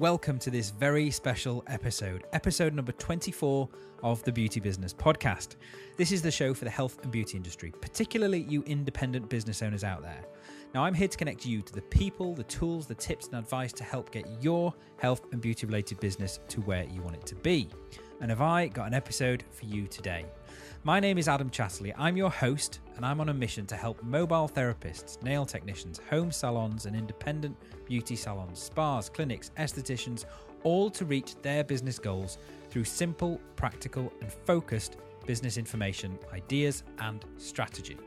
welcome to this very special episode, episode number 24 of the Beauty Business Podcast. This is the show for the health and beauty industry, particularly you independent business owners out there. Now, I'm here to connect you to the people, the tools, the tips, and advice to help get your health and beauty related business to where you want it to be. And have I got an episode for you today? My name is Adam Chatterley. I'm your host, and I'm on a mission to help mobile therapists, nail technicians, home salons, and independent beauty salons, spas, clinics, estheticians, all to reach their business goals through simple, practical, and focused business information, ideas, and strategy.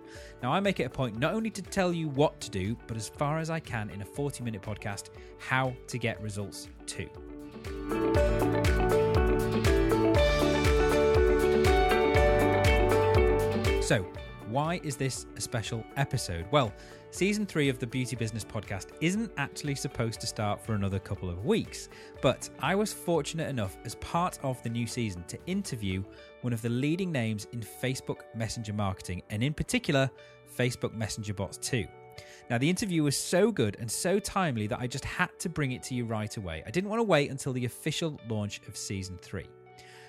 Now, I make it a point not only to tell you what to do, but as far as I can in a 40 minute podcast, how to get results too. So, why is this a special episode? Well, season three of the Beauty Business Podcast isn't actually supposed to start for another couple of weeks, but I was fortunate enough as part of the new season to interview one of the leading names in Facebook Messenger marketing, and in particular, Facebook Messenger bots too. Now, the interview was so good and so timely that I just had to bring it to you right away. I didn't want to wait until the official launch of season three.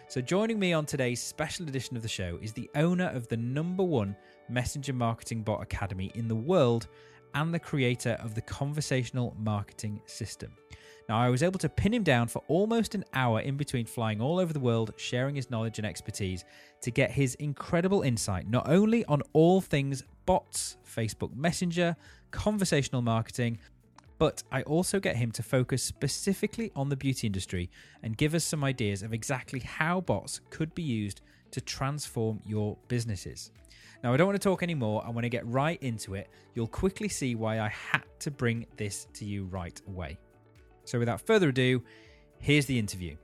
So, joining me on today's special edition of the show is the owner of the number one messenger marketing bot academy in the world and the creator of the conversational marketing system. Now, I was able to pin him down for almost an hour in between flying all over the world, sharing his knowledge and expertise to get his incredible insight not only on all things bots, Facebook Messenger, conversational marketing, but I also get him to focus specifically on the beauty industry and give us some ideas of exactly how bots could be used to transform your businesses. Now, I don't want to talk anymore. I want to get right into it. You'll quickly see why I had to bring this to you right away. So, without further ado, here's the interview.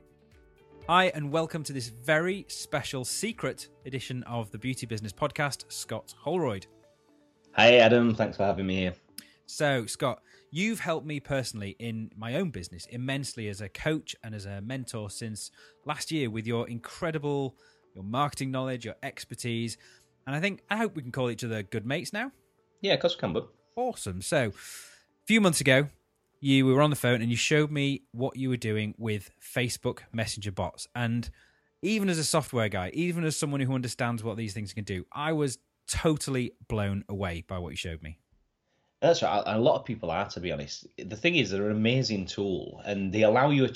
Hi, and welcome to this very special secret edition of the Beauty Business Podcast, Scott Holroyd. Hey, Adam. Thanks for having me here. So, Scott, You've helped me personally in my own business immensely as a coach and as a mentor since last year with your incredible your marketing knowledge, your expertise, and I think I hope we can call each other good mates now. Yeah, of course we can, bud. Awesome. So, a few months ago, you were on the phone and you showed me what you were doing with Facebook Messenger bots, and even as a software guy, even as someone who understands what these things can do, I was totally blown away by what you showed me. That's right. A lot of people are, to be honest. The thing is, they're an amazing tool, and they allow you uh,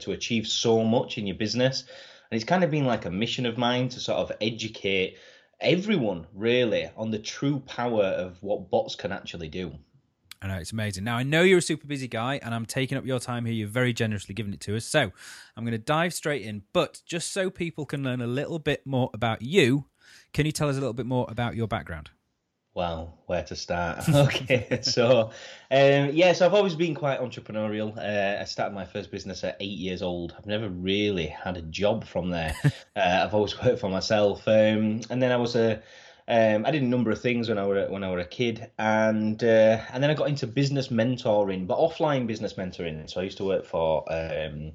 to achieve so much in your business. And it's kind of been like a mission of mine to sort of educate everyone, really, on the true power of what bots can actually do. I know it's amazing. Now I know you're a super busy guy, and I'm taking up your time here. You've very generously given it to us, so I'm going to dive straight in. But just so people can learn a little bit more about you, can you tell us a little bit more about your background? Well, where to start? okay, so um, yeah, so I've always been quite entrepreneurial. Uh, I started my first business at eight years old. I've never really had a job from there. uh, I've always worked for myself, um, and then I was a um, I did a number of things when I were when I were a kid, and uh, and then I got into business mentoring, but offline business mentoring. So I used to work for um,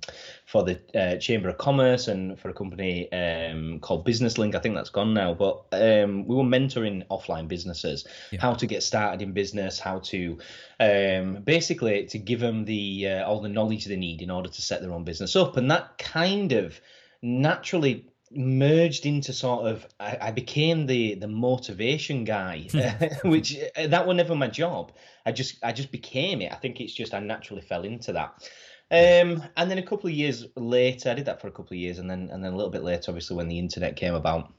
for the uh, Chamber of Commerce and for a company um, called Business Link. I think that's gone now, but um, we were mentoring offline businesses yeah. how to get started in business, how to um, basically to give them the uh, all the knowledge they need in order to set their own business up, and that kind of naturally merged into sort of I, I, became the the motivation guy which uh, that was never my job i just i just became it i think it's just i naturally fell into that um, and then a couple of years later i did that for a couple of years and then and then a little bit later obviously when the internet came about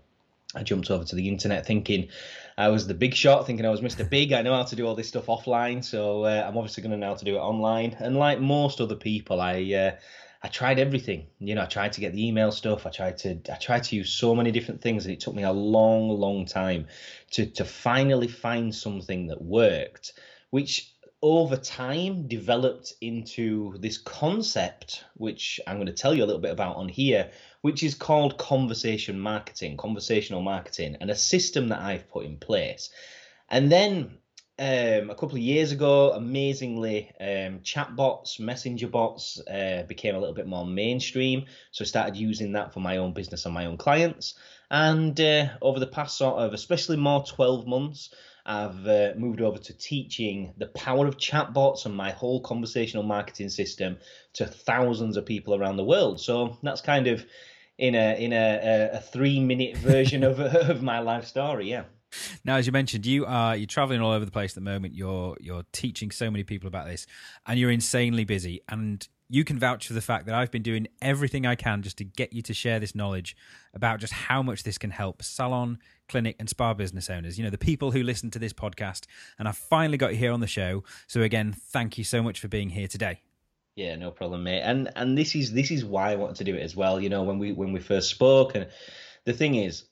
I jumped over to the internet thinking I was the big shot, thinking I was Mr. Big. I know how to do all this stuff offline, so uh, I'm obviously going to know how to do it online. And like most other people, I uh, I tried everything. You know, I tried to get the email stuff. I tried to I tried to use so many different things, and it took me a long, long time to to finally find something that worked, which over time developed into this concept, which I'm going to tell you a little bit about on here, which is called conversation marketing, conversational marketing, and a system that I've put in place. And then um, a couple of years ago, amazingly, um, chatbots, messenger bots uh, became a little bit more mainstream. So I started using that for my own business and my own clients. And uh, over the past sort of, especially more 12 months, I've uh, moved over to teaching the power of chatbots and my whole conversational marketing system to thousands of people around the world. So that's kind of in a in a, a three minute version of of my life story. Yeah. Now, as you mentioned, you are you're traveling all over the place at the moment. You're you're teaching so many people about this, and you're insanely busy. And you can vouch for the fact that I've been doing everything I can just to get you to share this knowledge about just how much this can help salon, clinic, and spa business owners. You know, the people who listen to this podcast. And I finally got you here on the show. So again, thank you so much for being here today. Yeah, no problem, mate. And and this is this is why I wanted to do it as well. You know, when we when we first spoke, and the thing is,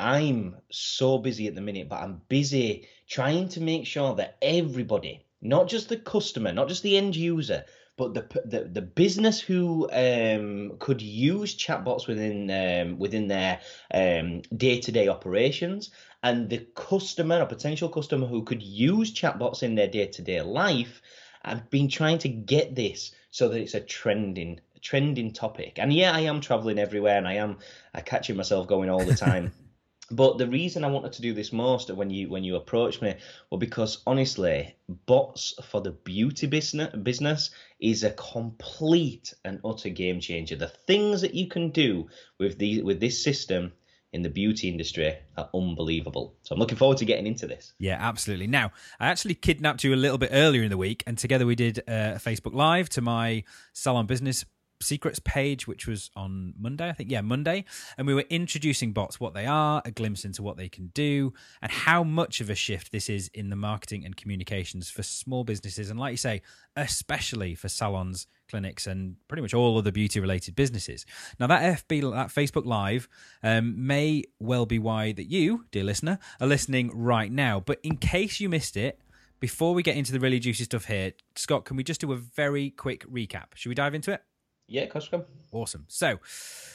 I'm so busy at the minute, but I'm busy trying to make sure that everybody, not just the customer, not just the end user, but the the, the business who um, could use chatbots within um, within their day to day operations, and the customer, a potential customer who could use chatbots in their day to day life. I've been trying to get this so that it's a trending trending topic. And yeah, I am traveling everywhere, and I am I catching myself going all the time. But the reason I wanted to do this most when you when you approached me well because honestly, bots for the beauty business business is a complete and utter game changer. The things that you can do with these with this system in the beauty industry are unbelievable. So I'm looking forward to getting into this. Yeah, absolutely. Now, I actually kidnapped you a little bit earlier in the week, and together we did a Facebook Live to my salon business secrets page, which was on Monday, I think. Yeah, Monday. And we were introducing bots, what they are, a glimpse into what they can do, and how much of a shift this is in the marketing and communications for small businesses. And like you say, especially for salons, clinics, and pretty much all other beauty related businesses. Now, that FB, that Facebook Live um, may well be why that you, dear listener, are listening right now. But in case you missed it, before we get into the really juicy stuff here, Scott, can we just do a very quick recap? Should we dive into it? Yeah, Costco. Awesome. So,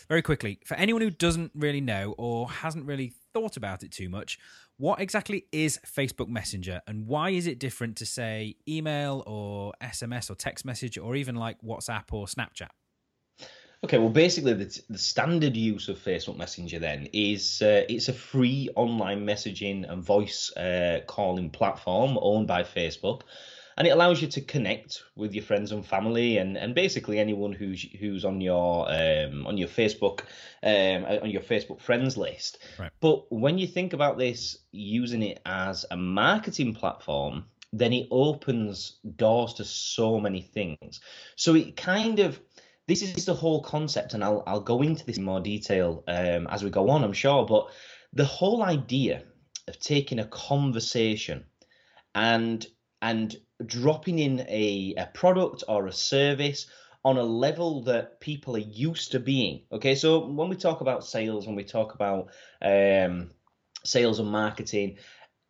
very quickly, for anyone who doesn't really know or hasn't really thought about it too much, what exactly is Facebook Messenger and why is it different to, say, email or SMS or text message or even like WhatsApp or Snapchat? Okay, well, basically, the, the standard use of Facebook Messenger then is uh, it's a free online messaging and voice uh, calling platform owned by Facebook and it allows you to connect with your friends and family and, and basically anyone who's who's on your um, on your Facebook um, on your Facebook friends list. Right. But when you think about this, using it as a marketing platform, then it opens doors to so many things. So it kind of this is the whole concept, and I'll I'll go into this in more detail um, as we go on, I'm sure. But the whole idea of taking a conversation and and dropping in a, a product or a service on a level that people are used to being. Okay, so when we talk about sales, when we talk about um, sales and marketing,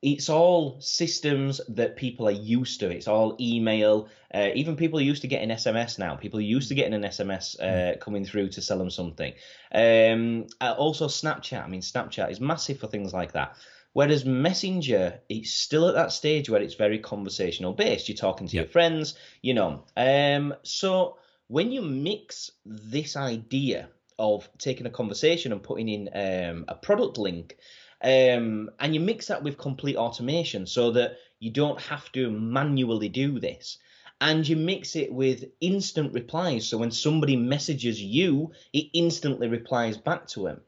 it's all systems that people are used to. It's all email. Uh, even people are used to getting SMS now. People are used to getting an SMS uh, coming through to sell them something. Um, uh, also, Snapchat. I mean, Snapchat is massive for things like that. Whereas Messenger, it's still at that stage where it's very conversational based. You're talking to yep. your friends, you know. Um, so when you mix this idea of taking a conversation and putting in um, a product link, um, and you mix that with complete automation so that you don't have to manually do this. And you mix it with instant replies. So when somebody messages you, it instantly replies back to them.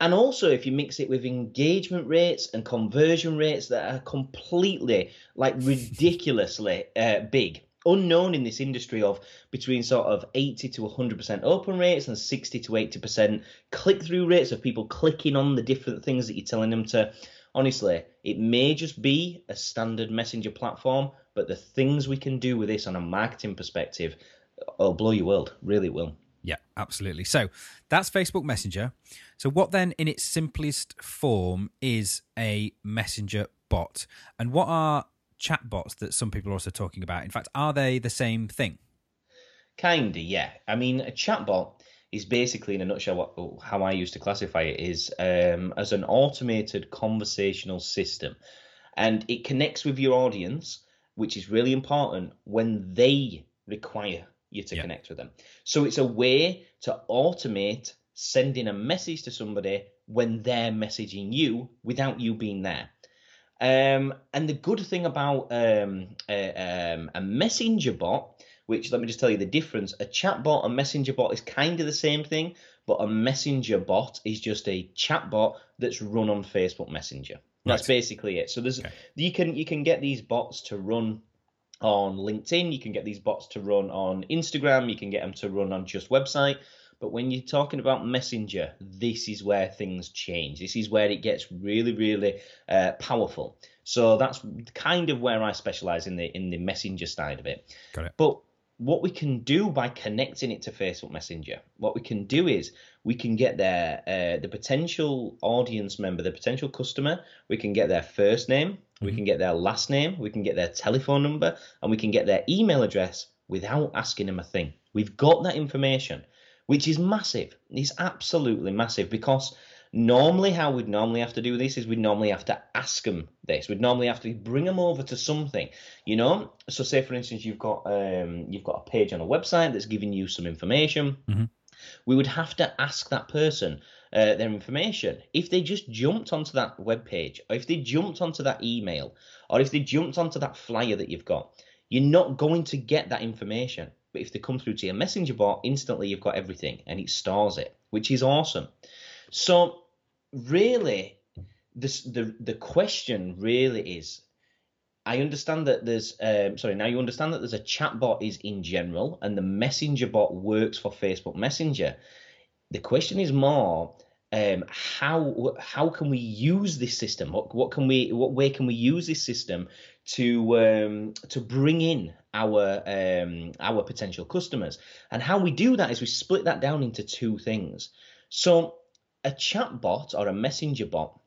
And also, if you mix it with engagement rates and conversion rates that are completely, like, ridiculously uh, big, unknown in this industry of between sort of 80 to 100% open rates and 60 to 80% click through rates of people clicking on the different things that you're telling them to. Honestly, it may just be a standard messenger platform, but the things we can do with this on a marketing perspective will blow your world. Really will. Yeah, absolutely. So that's Facebook Messenger. So, what then, in its simplest form, is a messenger bot? And what are chatbots that some people are also talking about? In fact, are they the same thing? Kinda, yeah. I mean, a chatbot is basically, in a nutshell, what, how I used to classify it is um, as an automated conversational system, and it connects with your audience, which is really important when they require you to connect with them. So it's a way to automate sending a message to somebody when they're messaging you without you being there. Um, and the good thing about um, a, um, a messenger bot, which let me just tell you the difference: a chat bot, a messenger bot is kind of the same thing, but a messenger bot is just a chat bot that's run on Facebook Messenger. That's Right. basically it. So there's Okay. you can you can get these bots to run on LinkedIn, you can get these bots to run on Instagram, you can get them to run on just website. But when you're talking about Messenger, this is where things change. This is where it gets really, really uh, powerful. So that's kind of where I specialize in the in the Messenger side of it. Got it. But what we can do by connecting it to Facebook Messenger, what we can do is we can get their uh, the potential audience member, the potential customer. We can get their first name, we Mhm. can get their last name, we can get their telephone number, and we can get their email address without asking them a thing. We've got that information, which is massive. It's absolutely massive because normally how we'd normally have to do this is we'd normally have to ask them this. We'd normally have to bring them over to something, you know. So say for instance you've got um, you've got a page on a website that's giving you some information. Mhm. We would have to ask that person uh, their information. If they just jumped onto that web page, or if they jumped onto that email, or if they jumped onto that flyer that you've got, you're not going to get that information. But if they come through to your messenger bot, instantly you've got everything and it stores it, which is awesome. So really, this the the question really is I understand that there's um, sorry now you understand that there's a chat bot is in general and the messenger bot works for Facebook Messenger. The question is more um, how how can we use this system? What what can we what way can we use this system to um, to bring in our um, our potential customers? And how we do that is we split that down into two things. So a chat bot or a messenger bot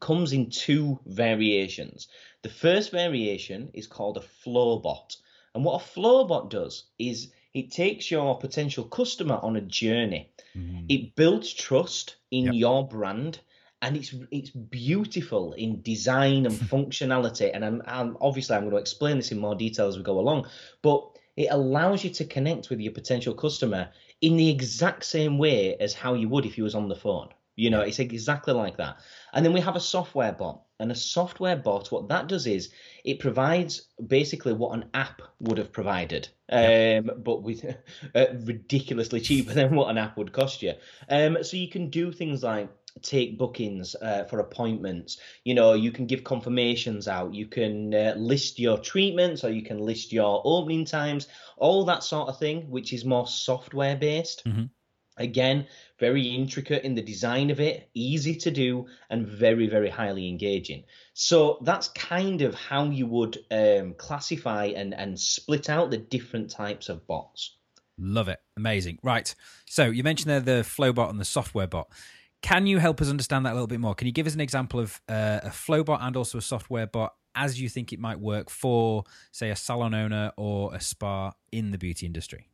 comes in two variations. The first variation is called a flow bot. And what a flow bot does is it takes your potential customer on a journey. Mhm. It builds trust in Yep. your brand and it's it's beautiful in design and functionality and I'm, I'm obviously I'm going to explain this in more detail as we go along but it allows you to connect with your potential customer in the exact same way as how you would if you was on the phone you know it's exactly like that. And then we have a software bot and a software bot what that does is it provides basically what an app would have provided um, but with uh, ridiculously cheaper than what an app would cost you. Um, so you can do things like take bookings uh, for appointments. You know you can give confirmations out. You can uh, list your treatments or you can list your opening times all that sort of thing which is more software based Mhm. again very intricate in the design of it easy to do and very very highly engaging so that's kind of how you would um, classify and and split out the different types of bots Love it. Amazing. Right. So you mentioned there the flow bot and the software bot. Can you help us understand that a little bit more? Can you give us an example of uh, a flow bot and also a software bot as you think it might work for, say, a salon owner or a spa in the beauty industry?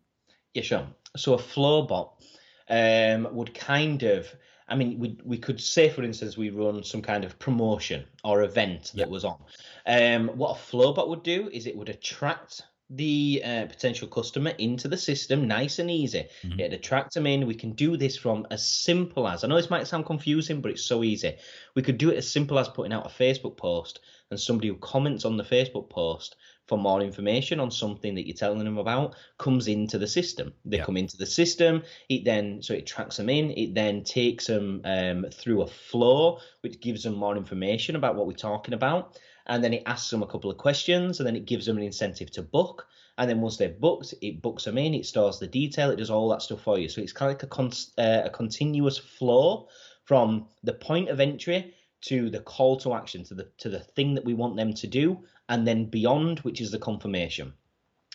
Yeah, sure. So a flow bot um, would kind of, I mean, we we could say, for instance, we run some kind of promotion or event that was on. Um, what a flow bot would do is it would attract the uh, potential customer into the system nice and easy. Mhm. It'd attract them in. We can do this from as simple as I know this might sound confusing, but it's so easy. We could do it as simple as putting out a Facebook post and somebody who comments on the Facebook post for more information on something that you're telling them about comes into the system. They Yeah. come into the system. It then so it tracks them in. It then takes them um, through a flow, which gives them more information about what we're talking about, and then it asks them a couple of questions, and then it gives them an incentive to book. And then once they're booked, it books them in. It stores the detail. It does all that stuff for you. So it's kind of like a, con- uh, a continuous flow from the point of entry to the call to action to the to the thing that we want them to do and then beyond which is the confirmation.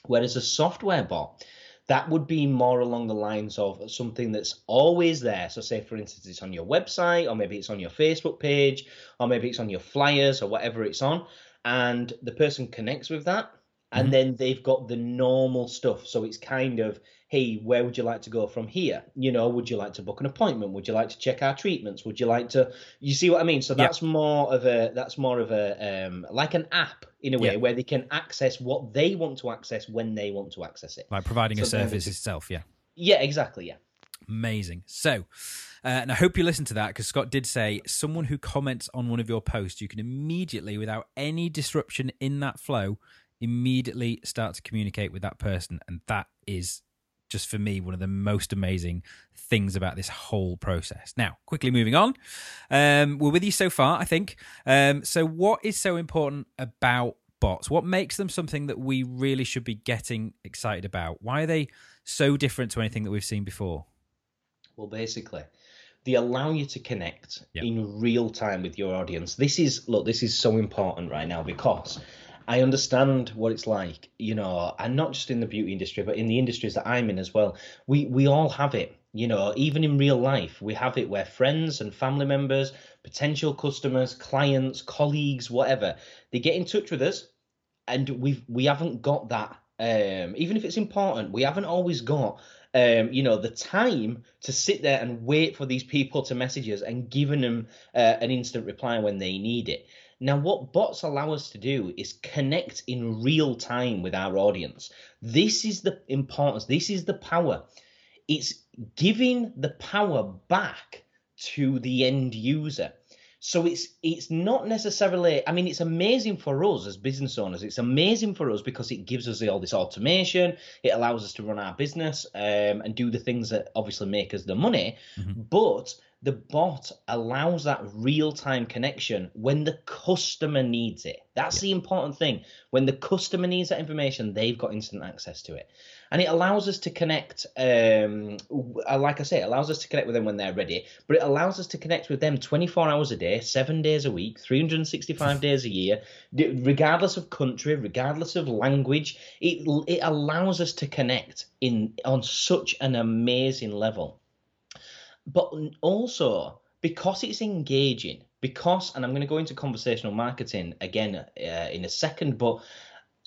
Whereas a software bot that would be more along the lines of something that's always there. So say for instance it's on your website or maybe it's on your facebook page or maybe it's on your flyers or whatever it's on and the person connects with that and Mhm. then they've got the normal stuff so it's kind of hey where would you like to go from here you know would you like to book an appointment would you like to check our treatments would you like to you see what i mean so Yeah. that's more of a that's more of a um like an app in a way Yeah. where they can access what they want to access when they want to access it Like providing a So then service it's- itself, yeah. yeah exactly yeah Amazing. So, uh, and I hope you listen to that because Scott did say someone who comments on one of your posts, you can immediately, without any disruption in that flow, immediately start to communicate with that person. And that is just for me one of the most amazing things about this whole process. Now, quickly moving on, um, we're with you so far, I think. Um, so, what is so important about bots? What makes them something that we really should be getting excited about? Why are they so different to anything that we've seen before? Well, basically, they allow you to connect yep. in real time with your audience. This is look, this is so important right now because I understand what it's like, you know, and not just in the beauty industry, but in the industries that I'm in as well. We we all have it, you know, even in real life, we have it where friends and family members, potential customers, clients, colleagues, whatever, they get in touch with us, and we've we haven't got that. Um, even if it's important, we haven't always got um, you know, the time to sit there and wait for these people to message us and giving them uh, an instant reply when they need it. Now, what bots allow us to do is connect in real time with our audience. This is the importance, this is the power. It's giving the power back to the end user. So it's it's not necessarily. I mean, it's amazing for us as business owners. It's amazing for us because it gives us all this automation. It allows us to run our business um, and do the things that obviously make us the money. Mm-hmm. But the bot allows that real time connection when the customer needs it. That's yeah. the important thing. When the customer needs that information, they've got instant access to it. And it allows us to connect, um, uh, like I say, it allows us to connect with them when they're ready, but it allows us to connect with them 24 hours a day, seven days a week, 365 days a year, regardless of country, regardless of language. It, it allows us to connect in on such an amazing level but also because it's engaging because and i'm going to go into conversational marketing again uh, in a second but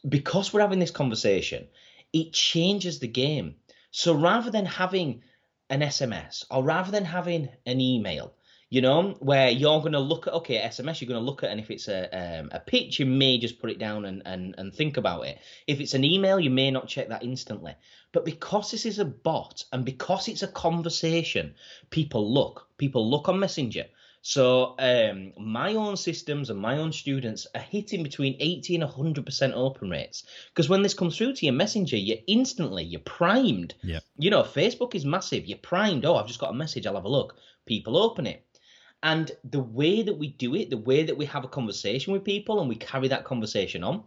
because we're having this conversation it changes the game. So rather than having an sms or rather than having an email you know, where you're going to look at, okay, SMS, you're going to look at, and if it's a, um, a pitch, you may just put it down and, and, and think about it. If it's an email, you may not check that instantly. But because this is a bot and because it's a conversation, people look. People look on Messenger. So um, my own systems and my own students are hitting between 80 and 100% open rates. Because when this comes through to your messenger, you're instantly, you're primed. Yeah. You know, Facebook is massive. You're primed. Oh, I've just got a message. I'll have a look. People open it. And the way that we do it, the way that we have a conversation with people and we carry that conversation on,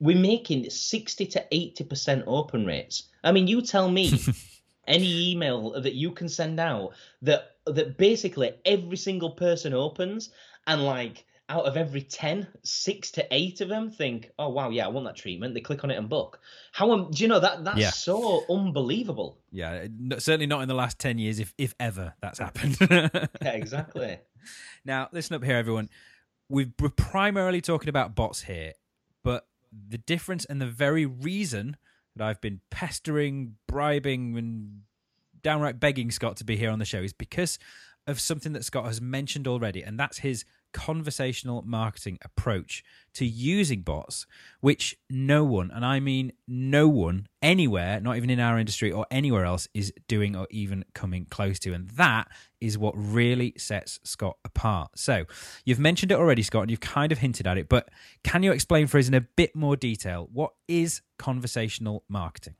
we're making 60 to 80% open rates. I mean, you tell me any email that you can send out that that basically every single person opens and like out of every 10, six to eight of them think, oh, wow, yeah, I want that treatment. They click on it and book. How, um, do you know, that that's yeah. so unbelievable. Yeah, certainly not in the last 10 years, if, if ever that's happened. yeah, exactly. Now, listen up here, everyone. We're primarily talking about bots here, but the difference and the very reason that I've been pestering, bribing, and downright begging Scott to be here on the show is because of something that Scott has mentioned already, and that's his conversational marketing approach to using bots, which no one, and I mean no one anywhere, not even in our industry or anywhere else, is doing or even coming close to. And that is what really sets Scott apart. So you've mentioned it already, Scott, and you've kind of hinted at it, but can you explain for us in a bit more detail what is conversational marketing?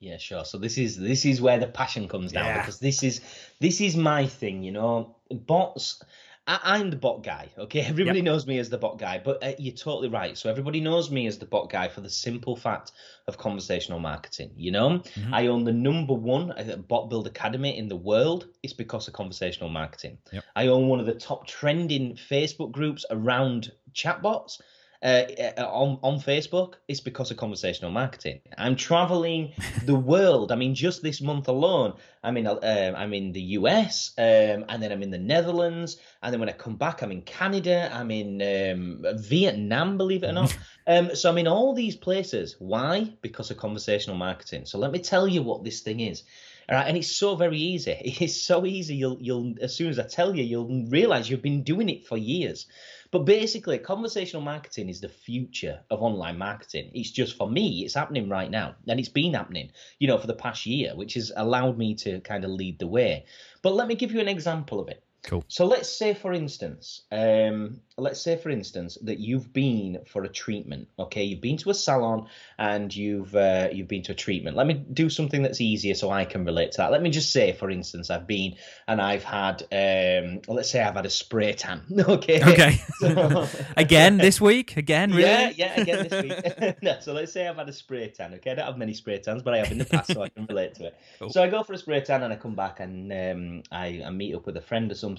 Yeah, sure. So this is this is where the passion comes down yeah. because this is this is my thing, you know. Bots I, am the bot guy, okay? Everybody yep. knows me as the bot guy, but uh, you're totally right. So everybody knows me as the bot guy for the simple fact of conversational marketing. You know, mm-hmm. I own the number one uh, bot build academy in the world. It's because of conversational marketing. Yep. I own one of the top trending Facebook groups around chatbots uh, uh, on on Facebook, it's because of conversational marketing. I'm traveling the world. I mean, just this month alone, I'm in uh, I'm in the US, um, and then I'm in the Netherlands, and then when I come back, I'm in Canada, I'm in um, Vietnam, believe it or not. Um, so I'm in all these places. Why? Because of conversational marketing. So let me tell you what this thing is. All right, and it's so very easy. It's so easy. You'll you'll as soon as I tell you, you'll realize you've been doing it for years. But basically, conversational marketing is the future of online marketing. It's just for me, it's happening right now. And it's been happening, you know, for the past year, which has allowed me to kind of lead the way. But let me give you an example of it. Cool. So let's say, for instance, um, let's say, for instance, that you've been for a treatment. Okay, you've been to a salon and you've uh, you've been to a treatment. Let me do something that's easier so I can relate to that. Let me just say, for instance, I've been and I've had, um, let's say, I've had a spray tan. Okay. Okay. So, again this week. Again, really? Yeah, yeah, again this week. no, so let's say I've had a spray tan. Okay, I don't have many spray tans, but I have in the past, so I can relate to it. Cool. So I go for a spray tan and I come back and um, I, I meet up with a friend or something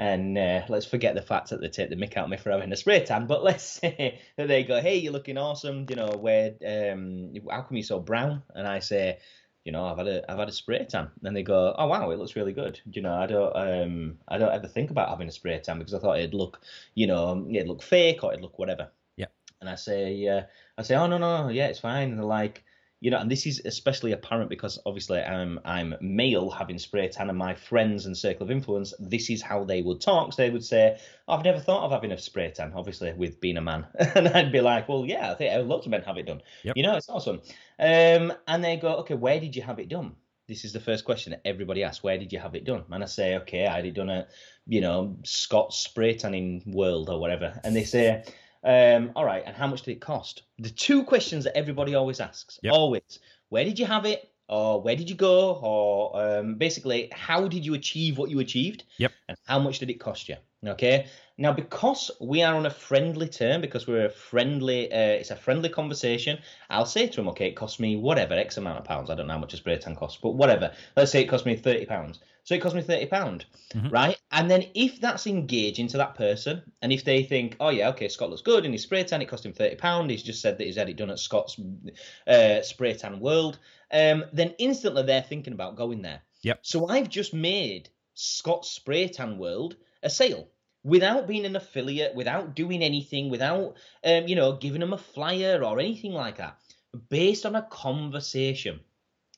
and uh, let's forget the fact that they take the mick out of me for having a spray tan. But let's say that they go, "Hey, you're looking awesome. You know, where? Um, how come you're so brown?" And I say, "You know, I've had a I've had a spray tan." And they go, "Oh wow, it looks really good." You know, I don't um I don't ever think about having a spray tan because I thought it'd look, you know, it'd look fake or it'd look whatever. Yeah. And I say, uh, I say, "Oh no no, yeah, it's fine." And they're like you know, and this is especially apparent because obviously I'm I'm male having spray tan, and my friends and circle of influence, this is how they would talk. So they would say, "I've never thought of having a spray tan," obviously with being a man, and I'd be like, "Well, yeah, I think lots of men have it done. Yep. You know, it's awesome." Um, and they go, "Okay, where did you have it done?" This is the first question that everybody asks. Where did you have it done? And I say, "Okay, I had it done at, you know, Scott's spray tanning world or whatever," and they say. Um, all right, and how much did it cost? The two questions that everybody always asks, yep. always, where did you have it? Or where did you go? Or um, basically, how did you achieve what you achieved? Yep. And how much did it cost you? Okay. Now, because we are on a friendly term, because we're a friendly, uh, it's a friendly conversation. I'll say to him, okay, it cost me whatever X amount of pounds. I don't know how much a spray tan costs, but whatever. Let's say it cost me thirty pounds. So it cost me thirty pound, mm-hmm. right? And then if that's engaging to that person, and if they think, oh yeah, okay, Scott looks good in his spray tan, it cost him thirty pound. He's just said that he's had it done at Scott's uh, spray tan world. Um, then instantly they're thinking about going there. Yep. So I've just made Scott's spray tan world a sale without being an affiliate, without doing anything, without um, you know giving them a flyer or anything like that, based on a conversation.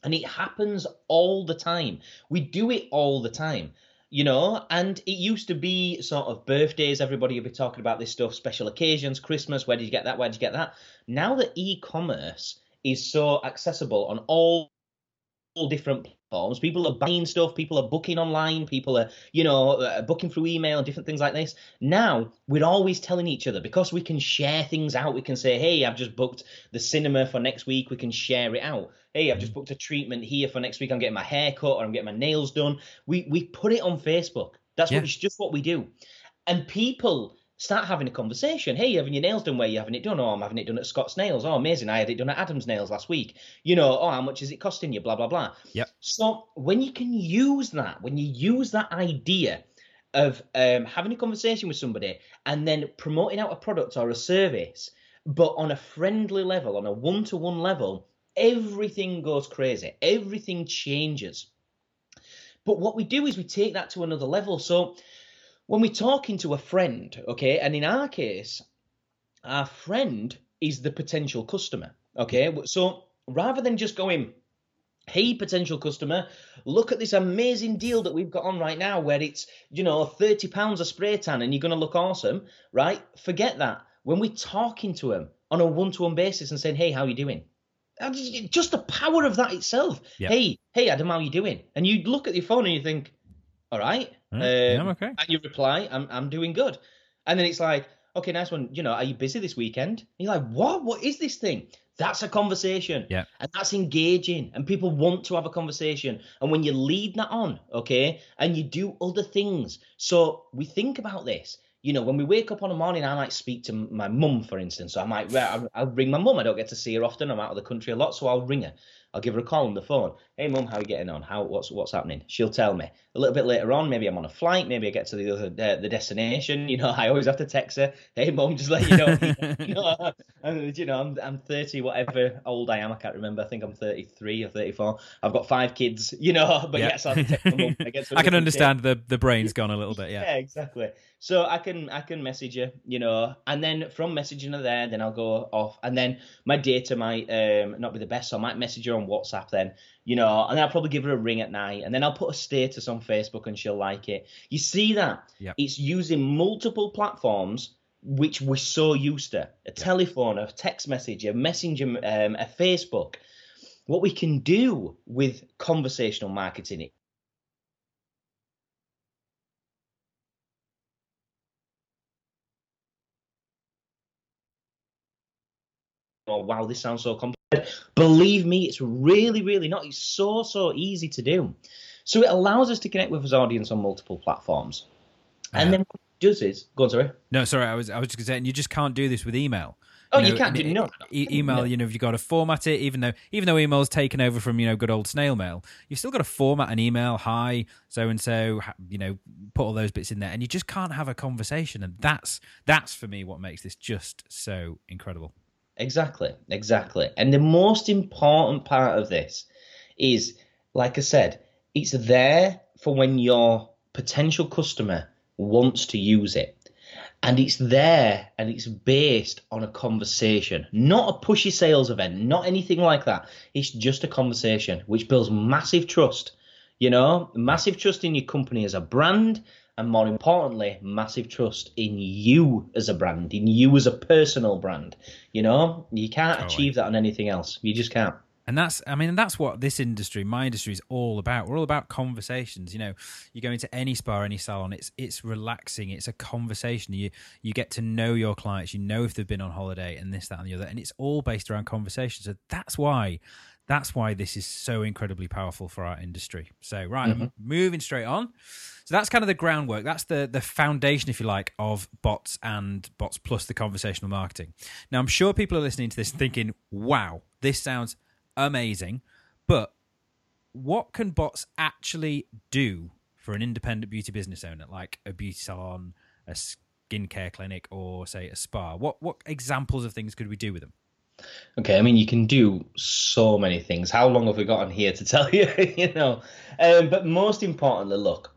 And it happens all the time. We do it all the time, you know. And it used to be sort of birthdays, everybody would be talking about this stuff, special occasions, Christmas, where did you get that? Where did you get that? Now that e commerce is so accessible on all all different platforms. People are buying stuff. People are booking online. People are, you know, uh, booking through email and different things like this. Now we're always telling each other because we can share things out. We can say, "Hey, I've just booked the cinema for next week." We can share it out. Hey, I've just booked a treatment here for next week. I'm getting my hair cut or I'm getting my nails done. We we put it on Facebook. That's yeah. what it's just what we do. And people start having a conversation. Hey, you having your nails done? Where you having it done? Oh, I'm having it done at Scott's Nails. Oh, amazing! I had it done at Adam's Nails last week. You know, oh, how much is it costing you? Blah blah blah. Yep. So when you can use that, when you use that idea of um, having a conversation with somebody and then promoting out a product or a service, but on a friendly level, on a one-to-one level, everything goes crazy. Everything changes. But what we do is we take that to another level. So when we're talking to a friend, okay, and in our case, our friend is the potential customer, okay? So rather than just going, hey, potential customer, look at this amazing deal that we've got on right now where it's, you know, £30 a spray tan and you're going to look awesome, right? Forget that. When we're talking to them on a one to one basis and saying, hey, how are you doing? Just the power of that itself. Yep. Hey, hey, Adam, how are you doing? And you look at your phone and you think, all right. Um, yeah, I'm okay. And you reply, I'm, I'm doing good. And then it's like, okay, nice one. You know, are you busy this weekend? And you're like, what? What is this thing? That's a conversation. Yeah. And that's engaging. And people want to have a conversation. And when you lead that on, okay, and you do other things. So we think about this. You know, when we wake up on a morning, I might speak to my mum, for instance. So I might, I'll ring my mum. I don't get to see her often. I'm out of the country a lot, so I'll ring her. I'll give her a call on the phone. Hey, mum, how are you getting on? How what's what's happening? She'll tell me. A little bit later on, maybe I'm on a flight. Maybe I get to the other uh, the destination. You know, I always have to text her. Hey, mum, just let you know. you know, you know, I'm I'm 30, whatever old I am. I can't remember. I think I'm 33 or 34. I've got five kids. You know, but yeah. yes, I'll text my mum. I, I can understand the the brain's gone a little bit. Yeah. Yeah, exactly. So I can I can message you, you know, and then from messaging her there, then I'll go off, and then my data might um, not be the best, so I might message her on WhatsApp then, you know, and I'll probably give her a ring at night, and then I'll put a status on Facebook and she'll like it. You see that? Yep. It's using multiple platforms which we're so used to a telephone, a text message, a messenger, um, a Facebook. What we can do with conversational marketing oh wow this sounds so complicated believe me it's really really not it's so so easy to do so it allows us to connect with his audience on multiple platforms and Yeah. then what it does is go on sorry No, sorry, I was I was just going to say, and you just can't do this with email. Oh, you know, can't do- no, e- email. no. You know, if you've got to format it, even though even though email's taken over from you know good old snail mail, you've still got to format an email. Hi, so and so. You know, put all those bits in there, and you just can't have a conversation. And that's that's for me what makes this just so incredible. Exactly, exactly. And the most important part of this is, like I said, it's there for when your potential customer wants to use it. And it's there and it's based on a conversation, not a pushy sales event, not anything like that. It's just a conversation, which builds massive trust, you know, massive trust in your company as a brand, and more importantly, massive trust in you as a brand, in you as a personal brand. You know, you can't Totally. achieve that on anything else. You just can't. And that's, I mean, that's what this industry, my industry, is all about. We're all about conversations. You know, you go into any spa, any salon, it's it's relaxing. It's a conversation. You you get to know your clients. You know if they've been on holiday and this, that, and the other, and it's all based around conversation. So that's why, that's why this is so incredibly powerful for our industry. So right, I'm moving straight on. So that's kind of the groundwork. That's the the foundation, if you like, of bots and bots plus the conversational marketing. Now, I'm sure people are listening to this thinking, "Wow, this sounds amazing," but what can bots actually do for an independent beauty business owner, like a beauty salon, a skincare clinic, or say a spa? What what examples of things could we do with them? Okay, I mean, you can do so many things. How long have we got on here to tell you? you know, um, but most importantly, look,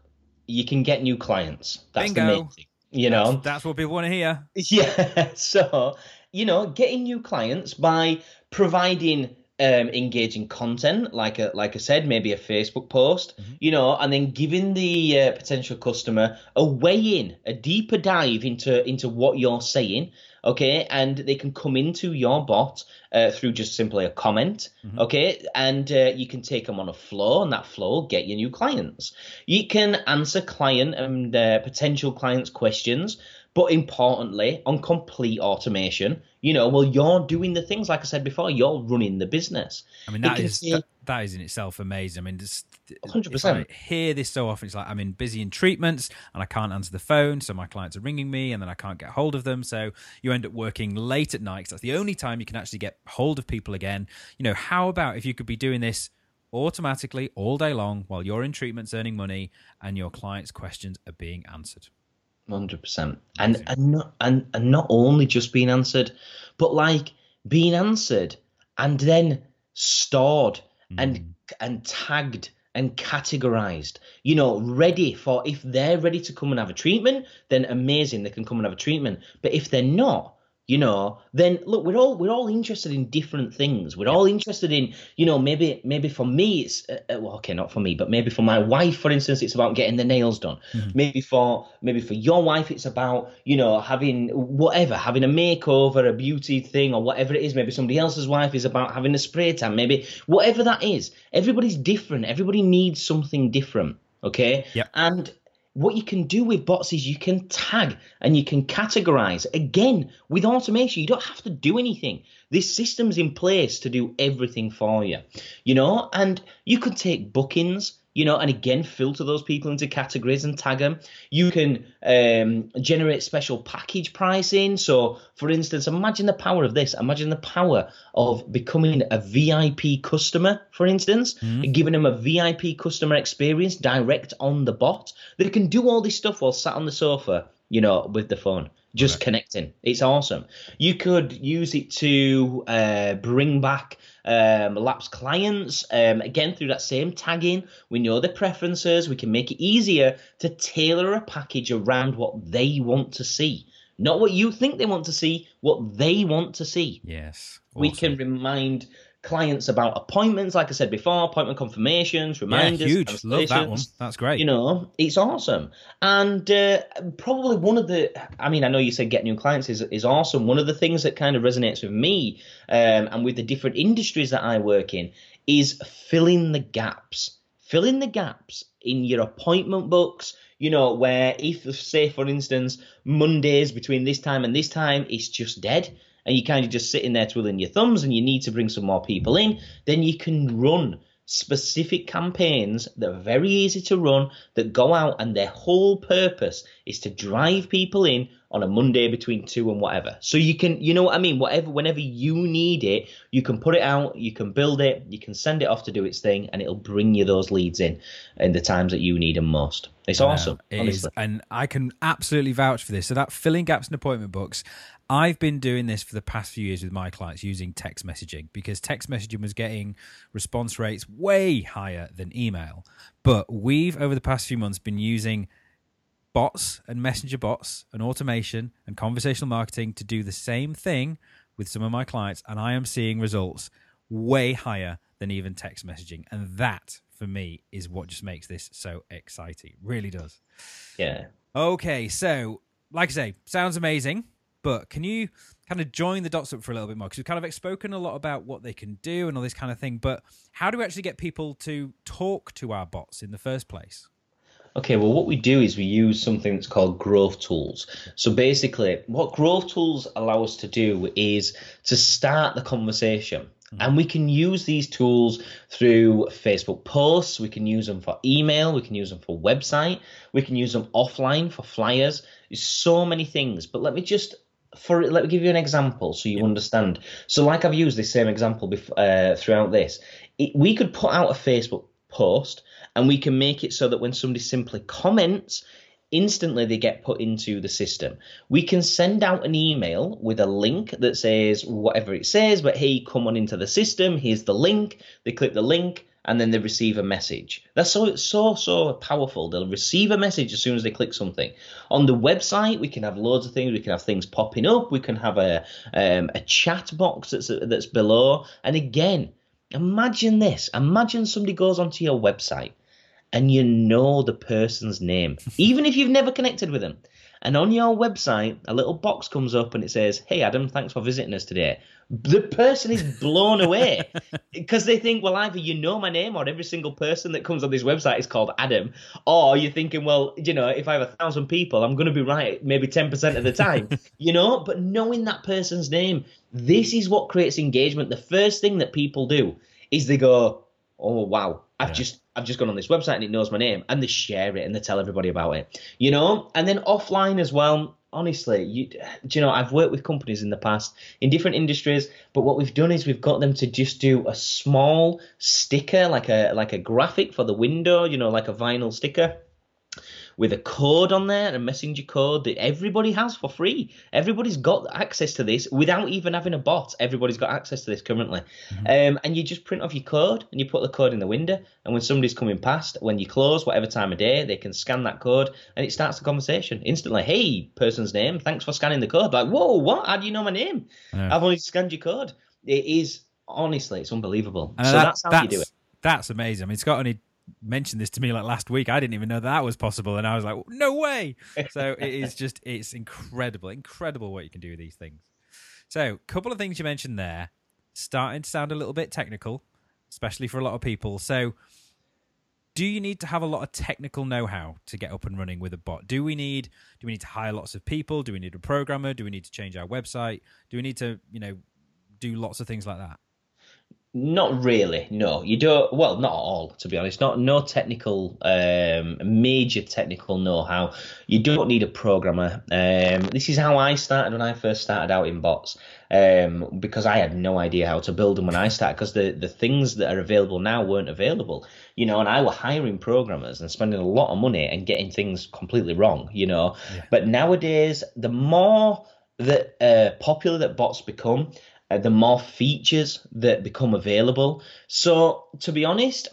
you can get new clients. That's the Bingo. main thing. You know, That's what people want to hear. Yeah. So, you know, getting new clients by providing um, engaging content, like a, like I said, maybe a Facebook post, you know, and then giving the uh, potential customer a way in, a deeper dive into into what you're saying. Okay, and they can come into your bot uh, through just simply a comment. Okay, and uh, you can take them on a flow, and that flow will get you new clients. You can answer client and uh, potential clients' questions but importantly, on complete automation, you know, well, you're doing the things like I said before. You're running the business. I mean, that is take- that, that is in itself amazing. I mean, just 100%. I hear this so often. It's like I'm in busy in treatments and I can't answer the phone, so my clients are ringing me, and then I can't get hold of them. So you end up working late at night. 'cause that's the only time you can actually get hold of people again. You know, how about if you could be doing this automatically all day long while you're in treatments, earning money, and your clients' questions are being answered? Hundred percent, and and not and, and not only just being answered, but like being answered and then stored and mm. and tagged and categorized. You know, ready for if they're ready to come and have a treatment, then amazing, they can come and have a treatment. But if they're not, you know, then look, we're all we're all interested in different things. We're all interested in, you know, maybe maybe for me it's uh, uh, well, okay, not for me, but maybe for my wife, for instance, it's about getting the nails done. Maybe for maybe for your wife, it's about you know having whatever, having a makeover, a beauty thing, or whatever it is. Maybe somebody else's wife is about having a spray tan. Maybe whatever that is. Everybody's different. Everybody needs something different. Okay. Yep. And what you can do with bots is you can tag and you can categorize. Again, with automation, you don't have to do anything. This system's in place to do everything for you, you know, and you could take bookings, you know, and again, filter those people into categories and tag them. You can um, generate special package pricing. So, for instance, imagine the power of this. Imagine the power of becoming a VIP customer, for instance, giving them a VIP customer experience direct on the bot. They can do all this stuff while sat on the sofa, you know, with the phone, just connecting. It's awesome. You could use it to uh, bring back um, lapsed clients. Um, again, through that same tagging, we know their preferences. We can make it easier to tailor a package around what they want to see. Not what you think they want to see, what they want to see Yes, we can remind clients about appointments, like I said before, appointment confirmations, reminders. Yeah, huge. Love that one. That's great. You know, it's awesome. And uh, probably one of the, I mean, I know you said get new clients is, is awesome. One of the things that kind of resonates with me um, and with the different industries that I work in is filling the gaps. Filling the gaps in your appointment books, you know, where if, say, for instance, Mondays between this time and this time, it's just dead and you're kind of just sitting there twiddling your thumbs and you need to bring some more people in, then you can run specific campaigns that are very easy to run that go out and their whole purpose is to drive people in on a Monday between two and whatever. So you can, you know what I mean? Whatever, whenever you need it, you can put it out, you can build it, you can send it off to do its thing, and it'll bring you those leads in in the times that you need them most. It's awesome. It is, and I can absolutely vouch for this. So that filling gaps in appointment books, I've been doing this for the past few years with my clients using text messaging because text messaging was getting response rates way higher than email. But we've, over the past few months, been using bots and messenger bots and automation and conversational marketing to do the same thing with some of my clients. And I am seeing results way higher than even text messaging. And that, for me, is what just makes this so exciting. really does. Yeah. Okay. So, like I say, sounds amazing but can you kind of join the dots up for a little bit more? Because we've kind of spoken a lot about what they can do and all this kind of thing, but how do we actually get people to talk to our bots in the first place? Okay, well, what we do is we use something that's called growth tools. So basically, what growth tools allow us to do is to start the conversation. Mm-hmm. And we can use these tools through Facebook posts, we can use them for email, we can use them for website, we can use them offline for flyers. There's so many things. But let me just for let me give you an example so you understand. So, like I've used this same example before, uh, throughout this, it, we could put out a Facebook post and we can make it so that when somebody simply comments, instantly they get put into the system. We can send out an email with a link that says whatever it says, but hey, come on into the system. Here's the link. They click the link and then they receive a message. That's so so so powerful. They'll receive a message as soon as they click something. On the website, we can have loads of things. We can have things popping up. We can have a um, a chat box that's that's below. And again, imagine this. Imagine somebody goes onto your website and you know the person's name, even if you've never connected with them. And on your website, a little box comes up and it says, Hey, Adam, thanks for visiting us today. The person is blown away because they think, well, either you know my name or every single person that comes on this website is called Adam, or you're thinking, well, you know, if I have a thousand people, I'm going to be right maybe 10% of the time, you know? But knowing that person's name, this is what creates engagement. The first thing that people do is they go, oh, wow, I've yeah. just I've just gone on this website and it knows my name, and they share it and they tell everybody about it, you know. And then offline as well. Honestly, you, do you know, I've worked with companies in the past in different industries, but what we've done is we've got them to just do a small sticker, like a like a graphic for the window, you know, like a vinyl sticker with a code on there, a messenger code that everybody has for free. Everybody's got access to this without even having a bot. Everybody's got access to this currently. Mm-hmm. Um, and you just print off your code and you put the code in the window. And when somebody's coming past, when you close, whatever time of day, they can scan that code and it starts the conversation instantly. Hey, person's name, thanks for scanning the code. Like, whoa, what? How do you know my name? Yeah. I've only scanned your code. It is honestly, it's unbelievable. And so that, that's how that's, you do it. That's amazing. I mean, Scott only mentioned this to me like last week. I didn't even know that, was possible, and I was like, no way. So it is just it's incredible, incredible what you can do with these things. So, a couple of things you mentioned there, starting to sound a little bit technical, especially for a lot of people. So, do you need to have a lot of technical know-how to get up and running with a bot? Do we need do we need to hire lots of people? Do we need a programmer? Do we need to change our website? Do we need to, you know, do lots of things like that? Not really. No, you don't. Well, not at all, to be honest. Not no technical, um, major technical know-how. You don't need a programmer. Um, this is how I started when I first started out in bots, um, because I had no idea how to build them when I started. Because the the things that are available now weren't available, you know. And I were hiring programmers and spending a lot of money and getting things completely wrong, you know. Yeah. But nowadays, the more that uh, popular that bots become, uh, the more features that become available. So, to be honest,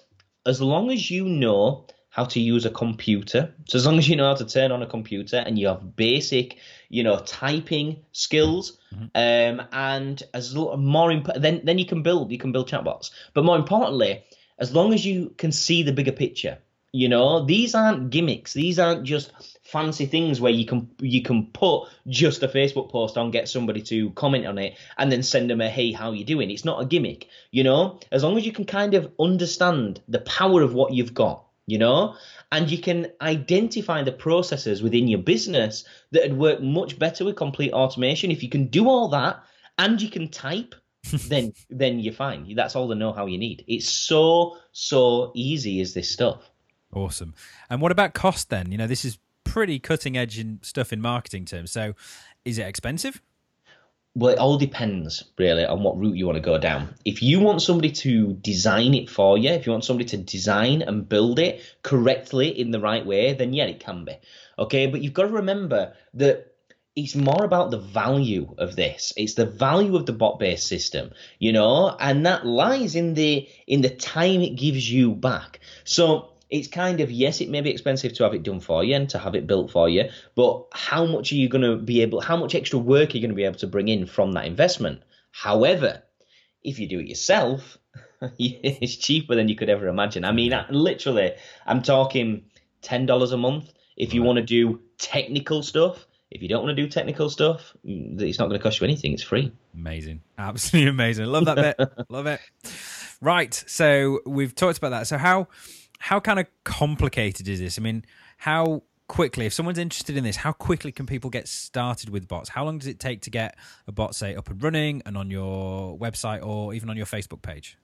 as long as you know how to use a computer. So as long as you know how to turn on a computer and you have basic, you know, typing skills, mm-hmm. um, and as more imp- then then you can build you can build chatbots. But more importantly, as long as you can see the bigger picture, you know, these aren't gimmicks. These aren't just fancy things where you can you can put just a Facebook post on, get somebody to comment on it, and then send them a hey, how you doing? It's not a gimmick, you know. As long as you can kind of understand the power of what you've got, you know, and you can identify the processes within your business that would work much better with complete automation. If you can do all that and you can type, then then you're fine. That's all the know-how you need. It's so so easy is this stuff. Awesome. And what about cost then? You know, this is pretty cutting edge in stuff in marketing terms. So, is it expensive? Well, it all depends really on what route you want to go down. If you want somebody to design it for you, if you want somebody to design and build it correctly in the right way, then yeah, it can be. Okay, but you've got to remember that it's more about the value of this. It's the value of the bot-based system, you know, and that lies in the in the time it gives you back. So it's kind of yes, it may be expensive to have it done for you and to have it built for you, but how much are you going to be able? How much extra work are you going to be able to bring in from that investment? However, if you do it yourself, it's cheaper than you could ever imagine. I mean, I, literally, I'm talking ten dollars a month. If you want to do technical stuff, if you don't want to do technical stuff, mm, it's not going to cost you anything. It's free. Amazing, absolutely amazing. Love that bit. Love it. Right, so we've talked about that. So how how kind of complicated is this? I mean, how quickly, if someone's interested in this, how quickly can people get started with bots? How long does it take to get a bot, say, up and running and on your website or even on your Facebook page?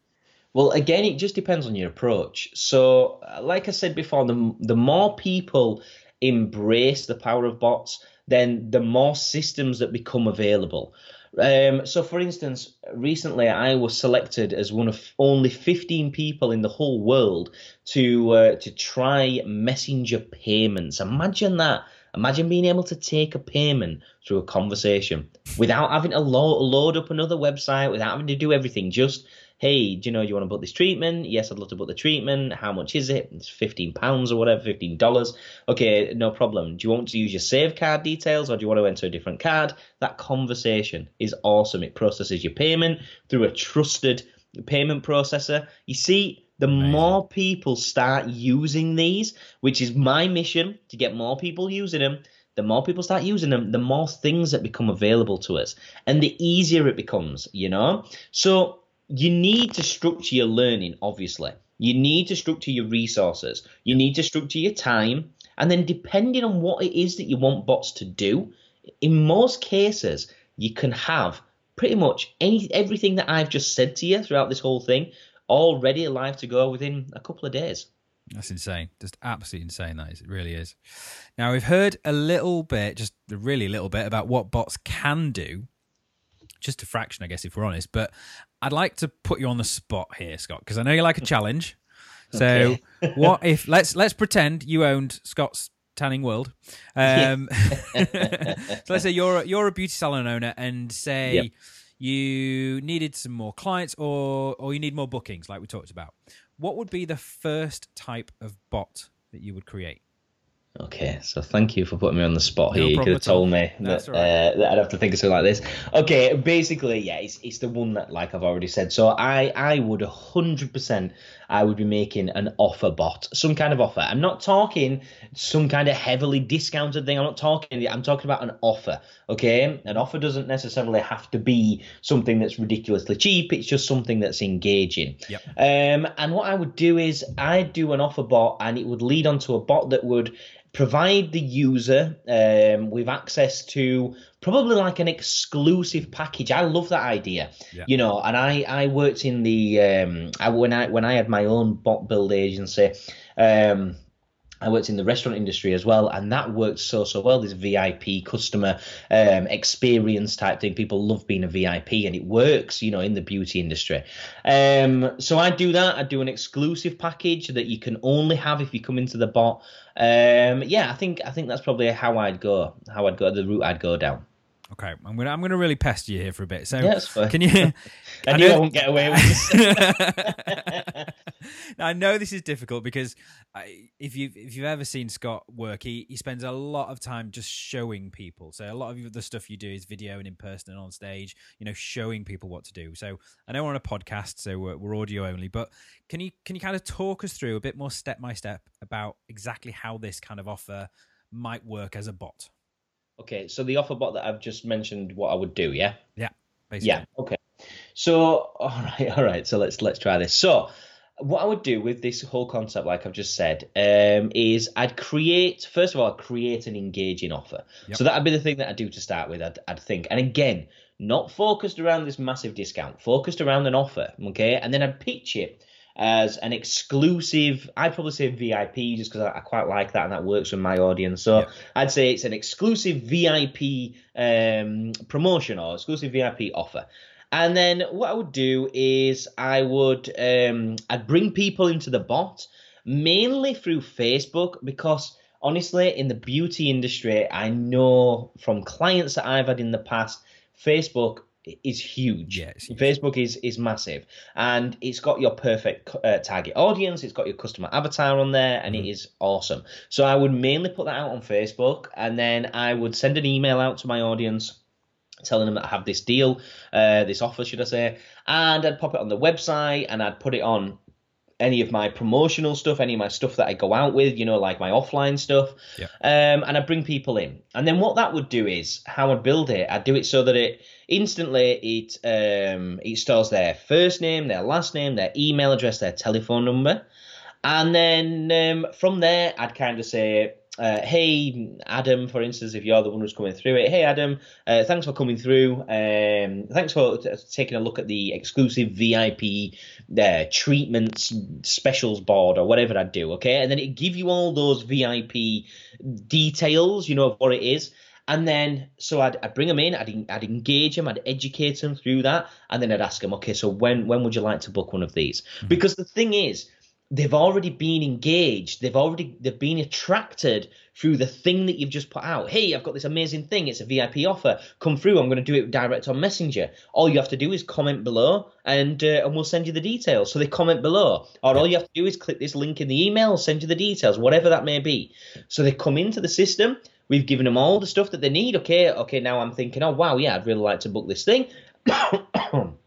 Well, again, it just depends on your approach. So, uh, like I said before, the, the more people embrace the power of bots, then the more systems that become available. Um, so, for instance, recently I was selected as one of only 15 people in the whole world to uh, to try messenger payments. Imagine that. Imagine being able to take a payment through a conversation without having to lo- load up another website, without having to do everything. Just hey, do you know, do you want to book this treatment? Yes, I'd love to book the treatment. How much is it? It's fifteen pounds or whatever, fifteen dollars. Okay, no problem. Do you want to use your save card details or do you want to enter a different card? That conversation is awesome. It processes your payment through a trusted payment processor. You see, the Amazing. more people start using these, which is my mission to get more people using them, the more people start using them, the more things that become available to us, and the easier it becomes, you know? So you need to structure your learning, obviously. You need to structure your resources. You need to structure your time. And then, depending on what it is that you want bots to do, in most cases, you can have pretty much any everything that I've just said to you throughout this whole thing already alive to go within a couple of days. That's insane. Just absolutely insane. That is. It really is. Now we've heard a little bit, just a really little bit, about what bots can do. Just a fraction, I guess, if we're honest. But I'd like to put you on the spot here, Scott, because I know you like a challenge. So, okay. what if let's let's pretend you owned Scott's Tanning World. Um, so let's say you're you're a beauty salon owner, and say yep. you needed some more clients, or or you need more bookings, like we talked about. What would be the first type of bot that you would create? Okay, so thank you for putting me on the spot here. No you could have told me that, right. uh, that, I'd have to think of something like this. Okay, basically, yeah, it's, it's the one that, like I've already said. So I, I would 100%, I would be making an offer bot, some kind of offer. I'm not talking some kind of heavily discounted thing. I'm not talking, I'm talking about an offer, okay? An offer doesn't necessarily have to be something that's ridiculously cheap. It's just something that's engaging. Yep. Um, and what I would do is I'd do an offer bot and it would lead onto a bot that would provide the user um, with access to probably like an exclusive package. I love that idea, yeah. you know. And I I worked in the um, I, when I when I had my own bot build agency. Um, I worked in the restaurant industry as well, and that worked so so well. This VIP customer um, experience type thing. People love being a VIP, and it works, you know, in the beauty industry. Um, so I do that. I do an exclusive package that you can only have if you come into the bot. Um, yeah, I think I think that's probably how I'd go. How I'd go the route I'd go down. Okay, I'm gonna I'm gonna really pester you here for a bit. So yeah, can you? I, I knew I won't get away with this. now, I know this is difficult because I, if you if you've ever seen Scott work, he he spends a lot of time just showing people. So a lot of the stuff you do is video and in person and on stage. You know, showing people what to do. So I know we're on a podcast, so we're, we're audio only, but can you can you kind of talk us through a bit more step by step about exactly how this kind of offer might work as a bot? Okay, so the offer bot that I've just mentioned, what I would do, yeah, yeah, basically. yeah. Okay, so all right, all right. So let's let's try this. So what I would do with this whole concept, like I've just said, um, is I'd create first of all, I'd create an engaging offer. Yep. So that'd be the thing that I do to start with. I'd, I'd think, and again, not focused around this massive discount, focused around an offer. Okay, and then I'd pitch it as an exclusive. I'd probably say VIP just because I, I, quite like that and that works with my audience. So yeah. I'd say it's an exclusive VIP um, promotion or exclusive VIP offer. And then what I would do is I would um, I'd bring people into the bot mainly through Facebook because honestly in the beauty industry I know from clients that I've had in the past Facebook is huge. Yeah, huge. Facebook is is massive, and it's got your perfect uh, target audience. It's got your customer avatar on there, and mm-hmm. it is awesome. So I would mainly put that out on Facebook, and then I would send an email out to my audience telling them that I have this deal, uh, this offer, should I say, and I'd pop it on the website, and I'd put it on any of my promotional stuff, any of my stuff that I go out with, you know, like my offline stuff. Yeah. Um, and I bring people in. And then what that would do is how I'd build it, I'd do it so that it instantly it um, it stores their first name, their last name, their email address, their telephone number. And then um, from there, I'd kind of say, uh, hey Adam, for instance, if you're the one who's coming through it, hey Adam, uh, thanks for coming through. Um, thanks for t- taking a look at the exclusive VIP uh, treatments specials board or whatever I do. Okay, and then it give you all those VIP details, you know, of what it is. And then, so I'd, I'd bring them in, I'd, I'd engage them, I'd educate them through that, and then I'd ask them, okay, so when when would you like to book one of these? Mm-hmm. Because the thing is, they've already been engaged they've already they've been attracted through the thing that you've just put out. Hey i've got this amazing thing it's a vip offer come through i'm going to do it direct on messenger. All you have to do is comment below and uh, and we'll send you the details. So they comment below. Or all you have to do is click this link in the email send you the details whatever that may be. So they come into the system we've given them all the stuff that they need. Okay okay now i'm thinking oh wow yeah i'd really like to book this thing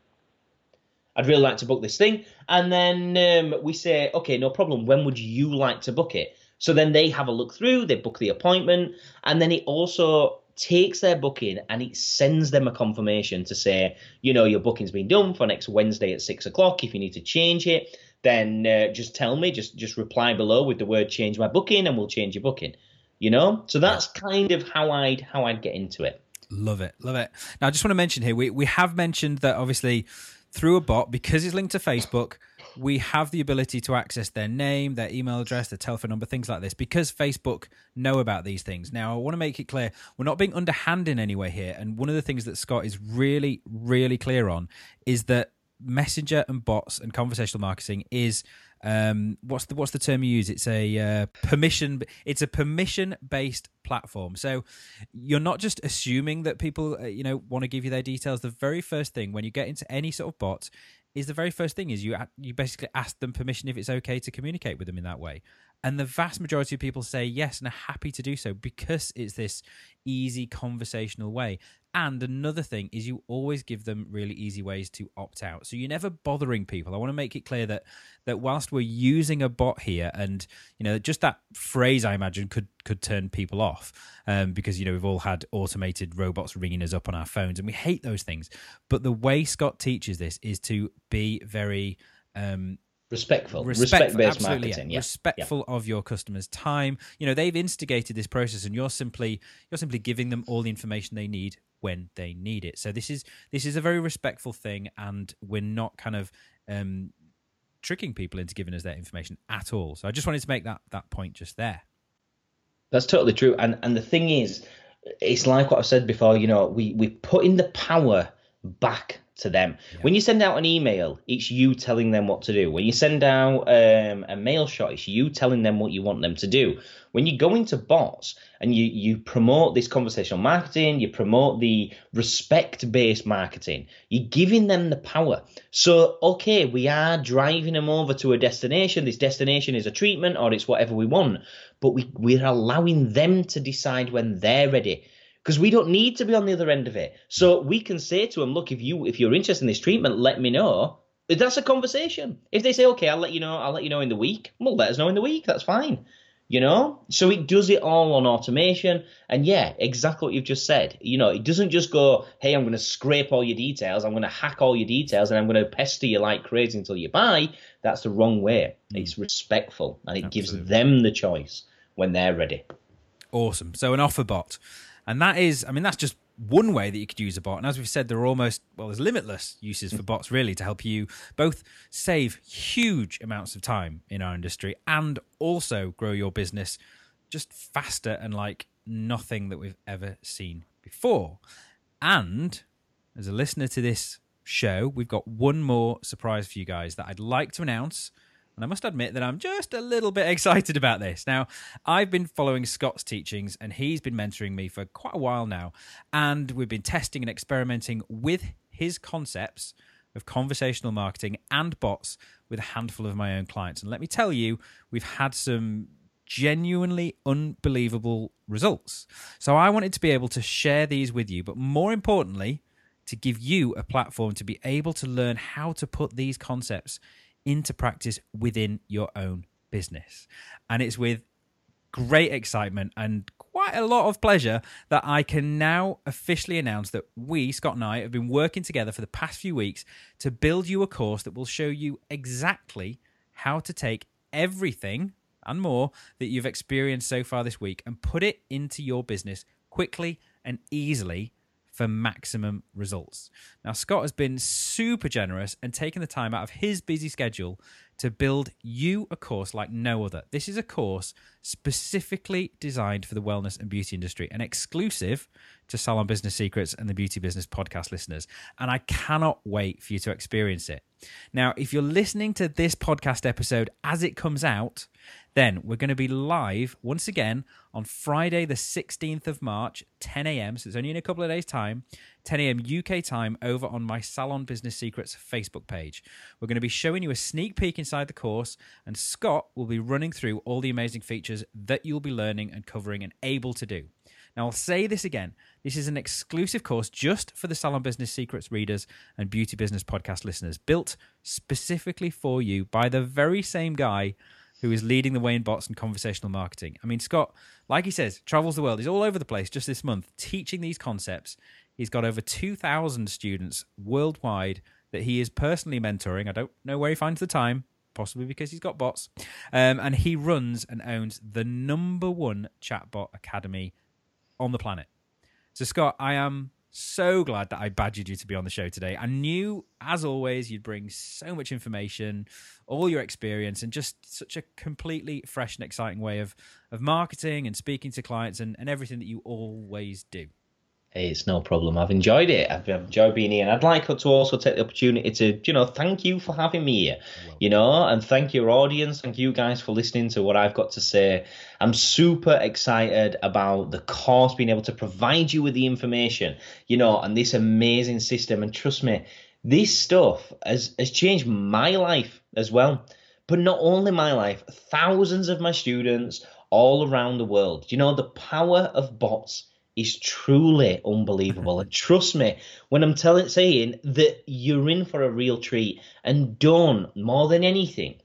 I'd really like to book this thing. And then um, we say, okay, no problem. When would you like to book it? So then they have a look through, they book the appointment, and then it also takes their booking and it sends them a confirmation to say, you know, your booking's been done for next Wednesday at six o'clock. If you need to change it, then uh, just tell me, just just reply below with the word change my booking and we'll change your booking. You know? So that's kind of how I'd how I'd get into it. Love it. Love it. Now I just want to mention here, we we have mentioned that obviously through a bot because it's linked to Facebook. We have the ability to access their name, their email address, their telephone number, things like this, because Facebook know about these things. Now, I want to make it clear we're not being underhand in any way here. And one of the things that Scott is really, really clear on is that Messenger and bots and conversational marketing is um, what's the what's the term you use? It's a uh, permission. It's a permission based platform. So you're not just assuming that people uh, you know want to give you their details. The very first thing when you get into any sort of bot is the very first thing is you you basically ask them permission if it's okay to communicate with them in that way. And the vast majority of people say yes and are happy to do so because it's this easy conversational way. And another thing is you always give them really easy ways to opt out. So you're never bothering people. I want to make it clear that that whilst we're using a bot here, and you know, just that phrase I imagine could could turn people off, um, because you know we've all had automated robots ringing us up on our phones, and we hate those things. But the way Scott teaches this is to be very um, respectful, respect based marketing, yeah. respectful yeah. of your customers' time. You know, they've instigated this process, and you're simply you're simply giving them all the information they need when they need it. So this is this is a very respectful thing, and we're not kind of um, tricking people into giving us their information at all. So I just wanted to make that that point just there. That's totally true, and and the thing is, it's like what I've said before. You know, we we put in the power back to them. Yeah. When you send out an email, it's you telling them what to do. When you send out um, a mail shot, it's you telling them what you want them to do. When you go into bots and you you promote this conversational marketing, you promote the respect based marketing, you're giving them the power. So okay, we are driving them over to a destination. This destination is a treatment or it's whatever we want, but we we're allowing them to decide when they're ready because we don't need to be on the other end of it. So we can say to them, look, if you if you're interested in this treatment, let me know. That's a conversation. If they say, okay, I'll let you know, I'll let you know in the week. Well, let us know in the week. That's fine. You know, so it does it all on automation, and yeah, exactly what you've just said. You know, it doesn't just go, "Hey, I'm going to scrape all your details, I'm going to hack all your details, and I'm going to pester you like crazy until you buy." That's the wrong way. Mm. It's respectful, and it Absolutely. gives them the choice when they're ready. Awesome. So an offer bot. And that is, I mean, that's just one way that you could use a bot. And as we've said, there are almost, well, there's limitless uses for bots really to help you both save huge amounts of time in our industry and also grow your business just faster and like nothing that we've ever seen before. And as a listener to this show, we've got one more surprise for you guys that I'd like to announce and I must admit that I'm just a little bit excited about this. Now, I've been following Scott's teachings, and he's been mentoring me for quite a while now. And we've been testing and experimenting with his concepts of conversational marketing and bots with a handful of my own clients. And let me tell you, we've had some genuinely unbelievable results. So I wanted to be able to share these with you, but more importantly, to give you a platform to be able to learn how to put these concepts into practice within your own business. And it's with great excitement and quite a lot of pleasure that I can now officially announce that we, Scott and I, have been working together for the past few weeks to build you a course that will show you exactly how to take everything and more that you've experienced so far this week and put it into your business quickly and easily for maximum results. Now, Scott has been super generous and taken the time out of his busy schedule to build you a course like no other. This is a course specifically designed for the wellness and beauty industry and exclusive to Salon Business Secrets and the Beauty Business podcast listeners. And I cannot wait for you to experience it. Now, if you're listening to this podcast episode as it comes out, then we're going to be live once again on Friday, the 16th of March, 10 a.m. So it's only in a couple of days' time, 10 a.m. UK time, over on my Salon Business Secrets Facebook page. We're going to be showing you a sneak peek inside the course, and Scott will be running through all the amazing features that you'll be learning and covering and able to do. Now, I'll say this again. This is an exclusive course just for the Salon Business Secrets readers and Beauty Business podcast listeners, built specifically for you by the very same guy who is leading the way in bots and conversational marketing. I mean, Scott, like he says, travels the world. He's all over the place just this month teaching these concepts. He's got over 2,000 students worldwide that he is personally mentoring. I don't know where he finds the time, possibly because he's got bots. Um, and he runs and owns the number one chatbot academy on the planet. So, Scott, I am so glad that I badgered you to be on the show today. I knew, as always, you'd bring so much information, all your experience, and just such a completely fresh and exciting way of, of marketing and speaking to clients and, and everything that you always do. It's no problem. I've enjoyed it. I've, enjoyed being here, and I'd like to also take the opportunity to, you know, thank you for having me here. You know, and thank your audience. Thank you guys for listening to what I've got to say. I'm super excited about the course being able to provide you with the information, you know, and this amazing system. And trust me, this stuff has has changed my life as well. But not only my life, thousands of my students all around the world. You know, the power of bots is truly unbelievable. and trust me when I'm telling saying that you're in for a real treat. And don't more than anything,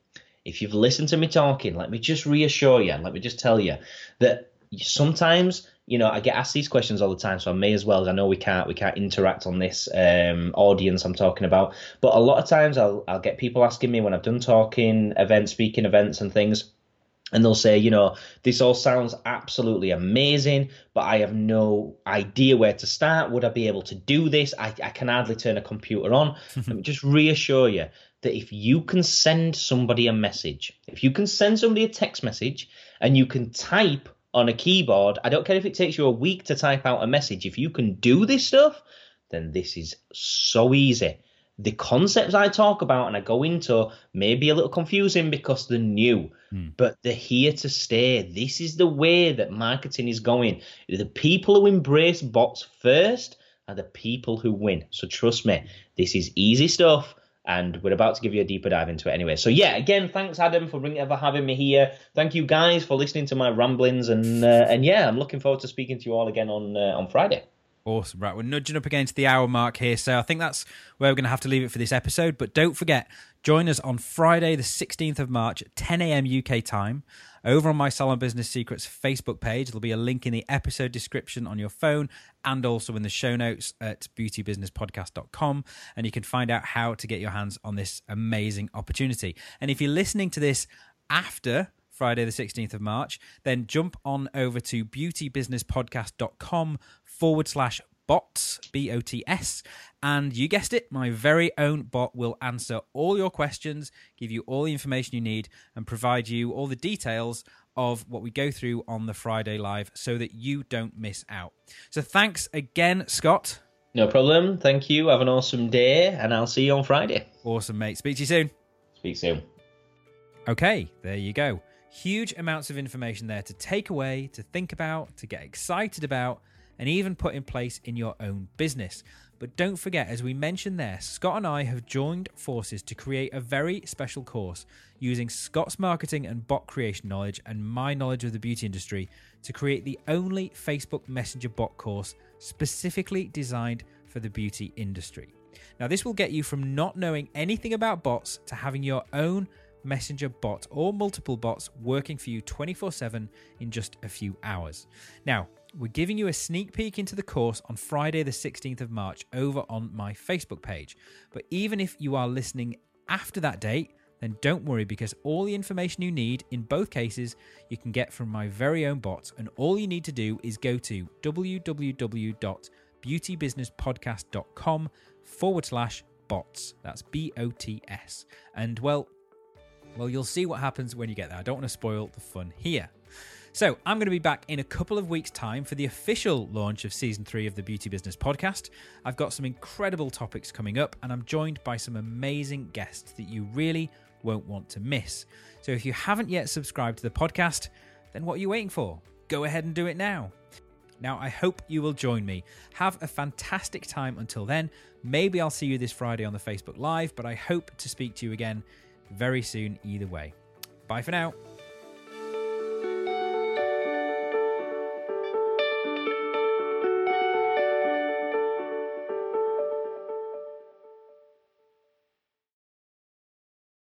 if you've listened to me talking, let me just reassure you, and let me just tell you that sometimes you know I get asked these questions all the time, so I may as well. I know we can't we can't interact on this um, audience I'm talking about, but a lot of times I'll I'll get people asking me when I've done talking events, speaking events, and things and they'll say, you know, this all sounds absolutely amazing, but I have no idea where to start. Would I be able to do this? I, I can hardly turn a computer on. Let me just reassure you that if you can send somebody a message, if you can send somebody a text message and you can type on a keyboard, I don't care if it takes you a week to type out a message, if you can do this stuff, then this is so easy the concepts I talk about and I go into may be a little confusing because they're new, mm. but they're here to stay. This is the way that marketing is going. The people who embrace bots first are the people who win. So trust me, this is easy stuff. And we're about to give you a deeper dive into it anyway. So yeah, again, thanks Adam for bringing, ever having me here. Thank you guys for listening to my ramblings, and uh, and yeah, I'm looking forward to speaking to you all again on uh, on Friday. Awesome. Right, we're nudging up against the hour mark here, so I think that's where we're going to have to leave it for this episode. But don't forget, join us on Friday, the 16th of March at 10 a.m. UK time over on my Salon Business Secrets Facebook page. There'll be a link in the episode description on your phone and also in the show notes at beautybusinesspodcast.com. And you can find out how to get your hands on this amazing opportunity. And if you're listening to this after Friday, the 16th of March, then jump on over to beautybusinesspodcast.com forward slash bots, B O T S. And you guessed it, my very own bot will answer all your questions, give you all the information you need, and provide you all the details of what we go through on the Friday Live so that you don't miss out. So thanks again, Scott. No problem. Thank you. Have an awesome day, and I'll see you on Friday. Awesome, mate. Speak to you soon. Speak soon. Okay, there you go. Huge amounts of information there to take away, to think about, to get excited about and even put in place in your own business. But don't forget, as we mentioned there, Scott and I have joined forces to create a very special course using Scott's marketing and bot creation knowledge and my knowledge of the beauty industry to create the only Facebook Messenger bot course specifically designed for the beauty industry. Now, this will get you from not knowing anything about bots to having your own messenger bot or multiple bots working for you 24 7 in just a few hours. Now, we're giving you a sneak peek into the course on Friday, the 16th of March, over on my Facebook page. But even if you are listening after that date, then don't worry because all the information you need in both cases you can get from my very own bot. And all you need to do is go to www.beautybusinesspodcast.com forward slash bots. That's B O T S. And well, well, you'll see what happens when you get there. I don't want to spoil the fun here. So, I'm going to be back in a couple of weeks' time for the official launch of season three of the Beauty Business podcast. I've got some incredible topics coming up, and I'm joined by some amazing guests that you really won't want to miss. So, if you haven't yet subscribed to the podcast, then what are you waiting for? Go ahead and do it now. Now, I hope you will join me. Have a fantastic time until then. Maybe I'll see you this Friday on the Facebook Live, but I hope to speak to you again very soon either way. Bye for now.